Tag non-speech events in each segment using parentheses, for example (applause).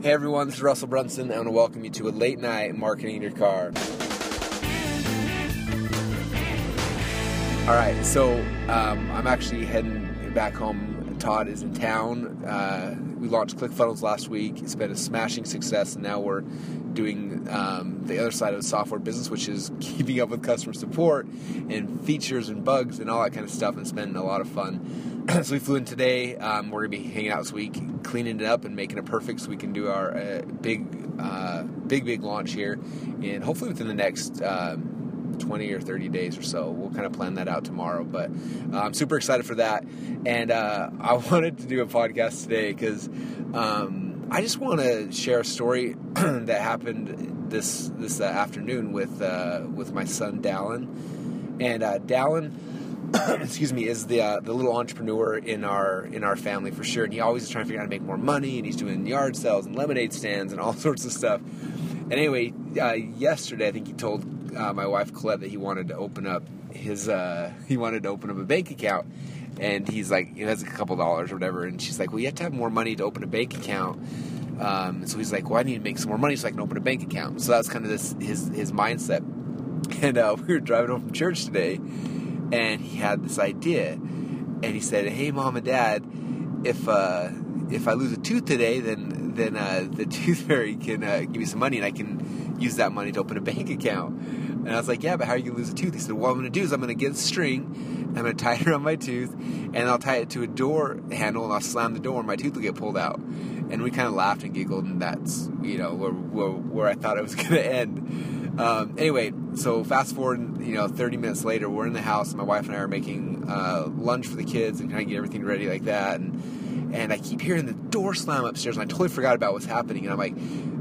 Hey everyone, this is Russell Brunson. I want to welcome you to a late night marketing your car. All right, so um, I'm actually heading back home. Todd is in town. Uh, we launched ClickFunnels last week. It's been a smashing success, and now we're doing um, the other side of the software business, which is (laughs) keeping up with customer support and features and bugs and all that kind of stuff. And it's been a lot of fun. (clears throat) so we flew in today. Um, we're gonna be hanging out this week, cleaning it up and making it perfect, so we can do our uh, big, uh, big, big launch here, and hopefully within the next. Um, 20 or 30 days or so. We'll kind of plan that out tomorrow, but uh, I'm super excited for that. And uh, (laughs) I wanted to do a podcast today because um, I just want to share a story (clears throat) that happened this this uh, afternoon with uh, with my son Dallin. And uh, Dallin (coughs) excuse me, is the uh, the little entrepreneur in our in our family for sure. And he always is trying to figure out how to make more money, and he's doing yard sales and lemonade stands and all (laughs) sorts of stuff. And anyway, uh, yesterday I think he told uh, my wife Collette that he wanted to open up his uh, he wanted to open up a bank account. And he's like, he has a couple dollars or whatever. And she's like, well, you have to have more money to open a bank account. Um, so he's like, well, I need to make some more money so I can open a bank account. So that's kind of this his his mindset. (laughs) And uh, we were driving home from church today, and he had this idea, and he said, "Hey, mom and dad, if uh, if I lose a tooth today, then then uh, the (laughs) tooth fairy can uh, give me some money, and I can use that money to open a bank account." And I was like, "Yeah, but how are you gonna lose a tooth?" He said, "What I'm gonna do is I'm gonna get a string, I'm gonna tie (laughs) it around my tooth, and I'll tie it to a door handle, and I'll slam the door, and my tooth will get pulled out." And we kind of laughed and giggled, and that's you know where where, where I thought it was (laughs) gonna end. Um, anyway, so fast forward, you know, 30 minutes later, we're in the house. My wife and I are making uh, lunch for the kids and kind of get everything ready like that. And and I keep hearing the door slam upstairs, and I totally forgot about what's happening. And I'm like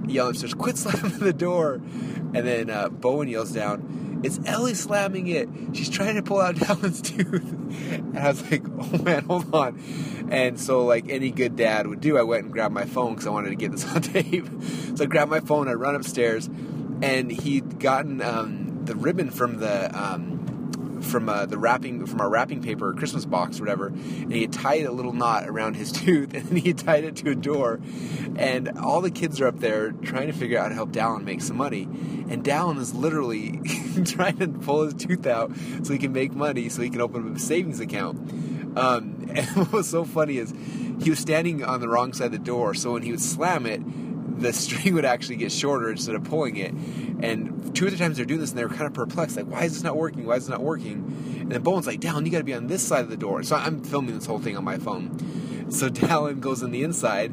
yelling upstairs, "Quit slamming the door!" And then uh, Bowen yells down, "It's Ellie slamming it. She's trying to pull out (laughs) Dallin's tooth." And I was like, "Oh man, hold on." And so, like any good dad would do, I went and grabbed my phone because I wanted to get this (laughs) on tape. So I grabbed my phone, I run upstairs and he'd gotten um, the ribbon from the um, from uh, the wrapping from our wrapping paper Christmas box whatever, and he tied a little knot around his (laughs) tooth, and he tied it to a door, and all the kids are up there trying to figure out how to help Dallin make some money, and Dallin is literally (laughs) trying to pull his tooth out so he can make money, so he can open up a savings account. Um, (laughs) and what was so funny is he was standing on the wrong side of the door, so when he would slam it the (laughs) string would actually get shorter instead of pulling it. And two other times they're doing this and they were kind of perplexed, like, why is this not working? Why is this not working? And then Bowen's like, Dallin, you got to be on this side of the door. So I'm filming this whole thing on my phone. So (laughs) Dallin goes on the inside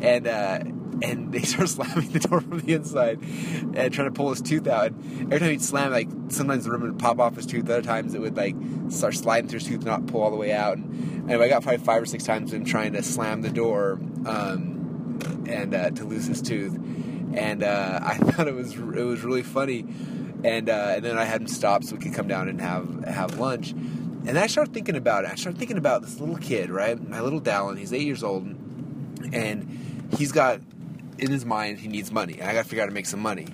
and, uh, and they (laughs) start slamming the door from the inside and trying to pull his tooth out. And every time he'd slam, like sometimes the ribbon would pop off his tooth. Other times it would like start sliding through his tooth, not pull all the way out. And anyway, I got probably five or six times him trying to slam the door. Um, and uh, to lose his tooth. And uh, (laughs) I thought it was it was really funny. And uh, and then I had him stop so we could come down and have have lunch. And I started thinking about it. I started thinking about this little kid, right? My little Dallin. He's eight years old, and he's got in his mind he needs money. And I got to figure out how to make some money.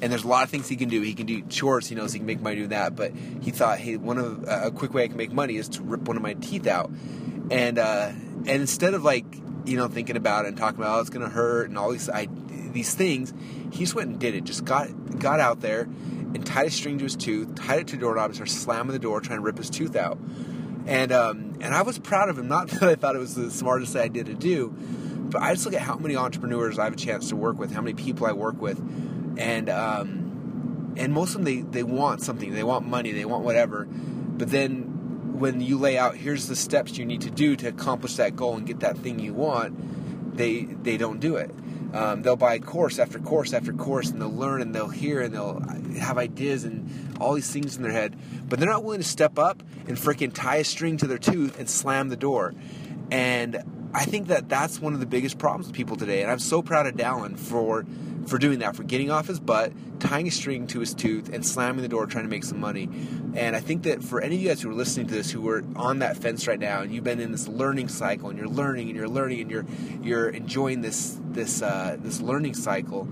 And there's a lot of things he can do. He can do chores. He knows he can make money doing that. But he thought, hey, one of a quick way I can make money is to rip one of my teeth out. And uh, and instead of like you know, thinking about it and talking about, oh, it's going to hurt and all these I, these things. He just went and did it. Just got got out there and tied a string to his tooth, tied it to a doorknob, and started slamming the door, trying to rip his tooth out. And um, and I was proud of him. Not (laughs) that I thought it was the smartest idea to do, but I just look at how many entrepreneurs I have a chance to work with, how many people I work with, and um, and most of them they they want something, they want money, they want whatever, but then when you lay out here's the steps you need to do to accomplish that goal and get that thing you want, they they don't do it. Um, they'll buy course after course after course, and they'll learn and they'll hear and they'll have ideas and all these things in their head, but they're not willing to step up and freaking tie a string to their tooth and slam the door. And I think that that's one of the biggest problems with people today. And I'm so proud of Dallin for for doing that, for getting off his butt, tying a string to his tooth, and slamming the door, trying to make some money. And I think that for any of you guys who are listening to this, who are on that fence right now, and you've been in this learning cycle, and you're learning, and you're learning, and you're you're enjoying this this uh, this learning cycle,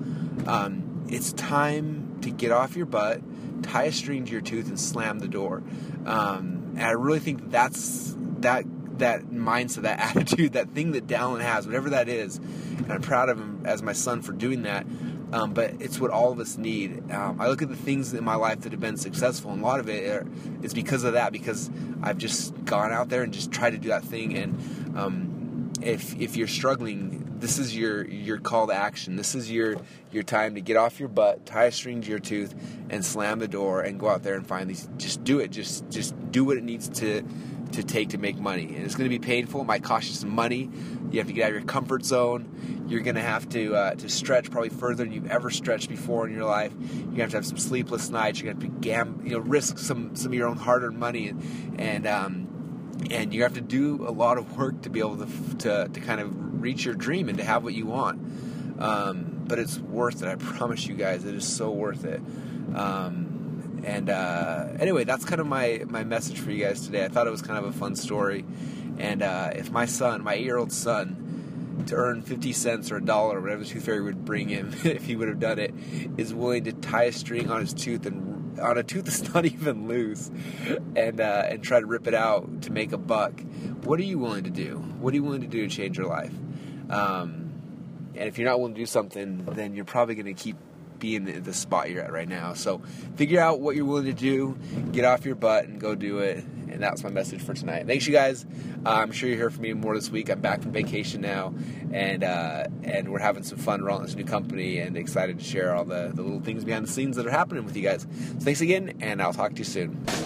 um, it's time to get off your butt, tie a string to your tooth, and slam the door. Um, and I really think that's that that mindset, that (laughs) attitude, that thing that Dallin has, whatever that is. And I'm proud of him as my son for doing that. Um, but it's what all of us need. Um, I look at the things in my life that have been successful, and a lot of it are, is because of that. Because I've just gone out there and just tried to do that thing. And um, if if you're struggling, this is your your call to action. This is your your time to get off your butt, tie a string to your tooth, and slam the door and go out there and find these. Just do it. Just just do what it needs to to take to make money. And it's going to be painful. It might cost you some money. You have to get out of your comfort zone. You're going to have to uh, to stretch probably further than you've ever stretched before in your life. You're going to have to have some sleepless nights. You're going to have to gam- you know risk some some of your own hard-earned money and. and um, and you have to do a lot of work to be able to, to, to kind of reach your dream and to have what you want. Um, but it's worth it. I promise you guys, it is so worth it. Um, and uh, anyway, that's kind of my my message for you guys today. I thought it was kind of a fun story. And uh, if my son, my eight-year-old son, to earn 50 cents or a dollar, whatever the tooth fairy would bring him, (laughs) if he would have done it, is willing to tie a string on his tooth and on a tooth that's (laughs) not even loose and uh, and try to rip it out to make a buck. What are you willing to do? What are you willing to do to change your life? Um, and if you're not willing to do something, then you're probably going to keep being in the spot you're at right now. So figure out what you're willing to do, get off your butt, and go do it. And that's my message for tonight. Thanks, you guys. Uh, I'm sure you hear from me more this week. I'm back from vacation now, and uh, and we're having some fun rolling this new company, and excited to share all the, the little things behind the scenes that are happening with you guys. So thanks again, and I'll talk to you soon.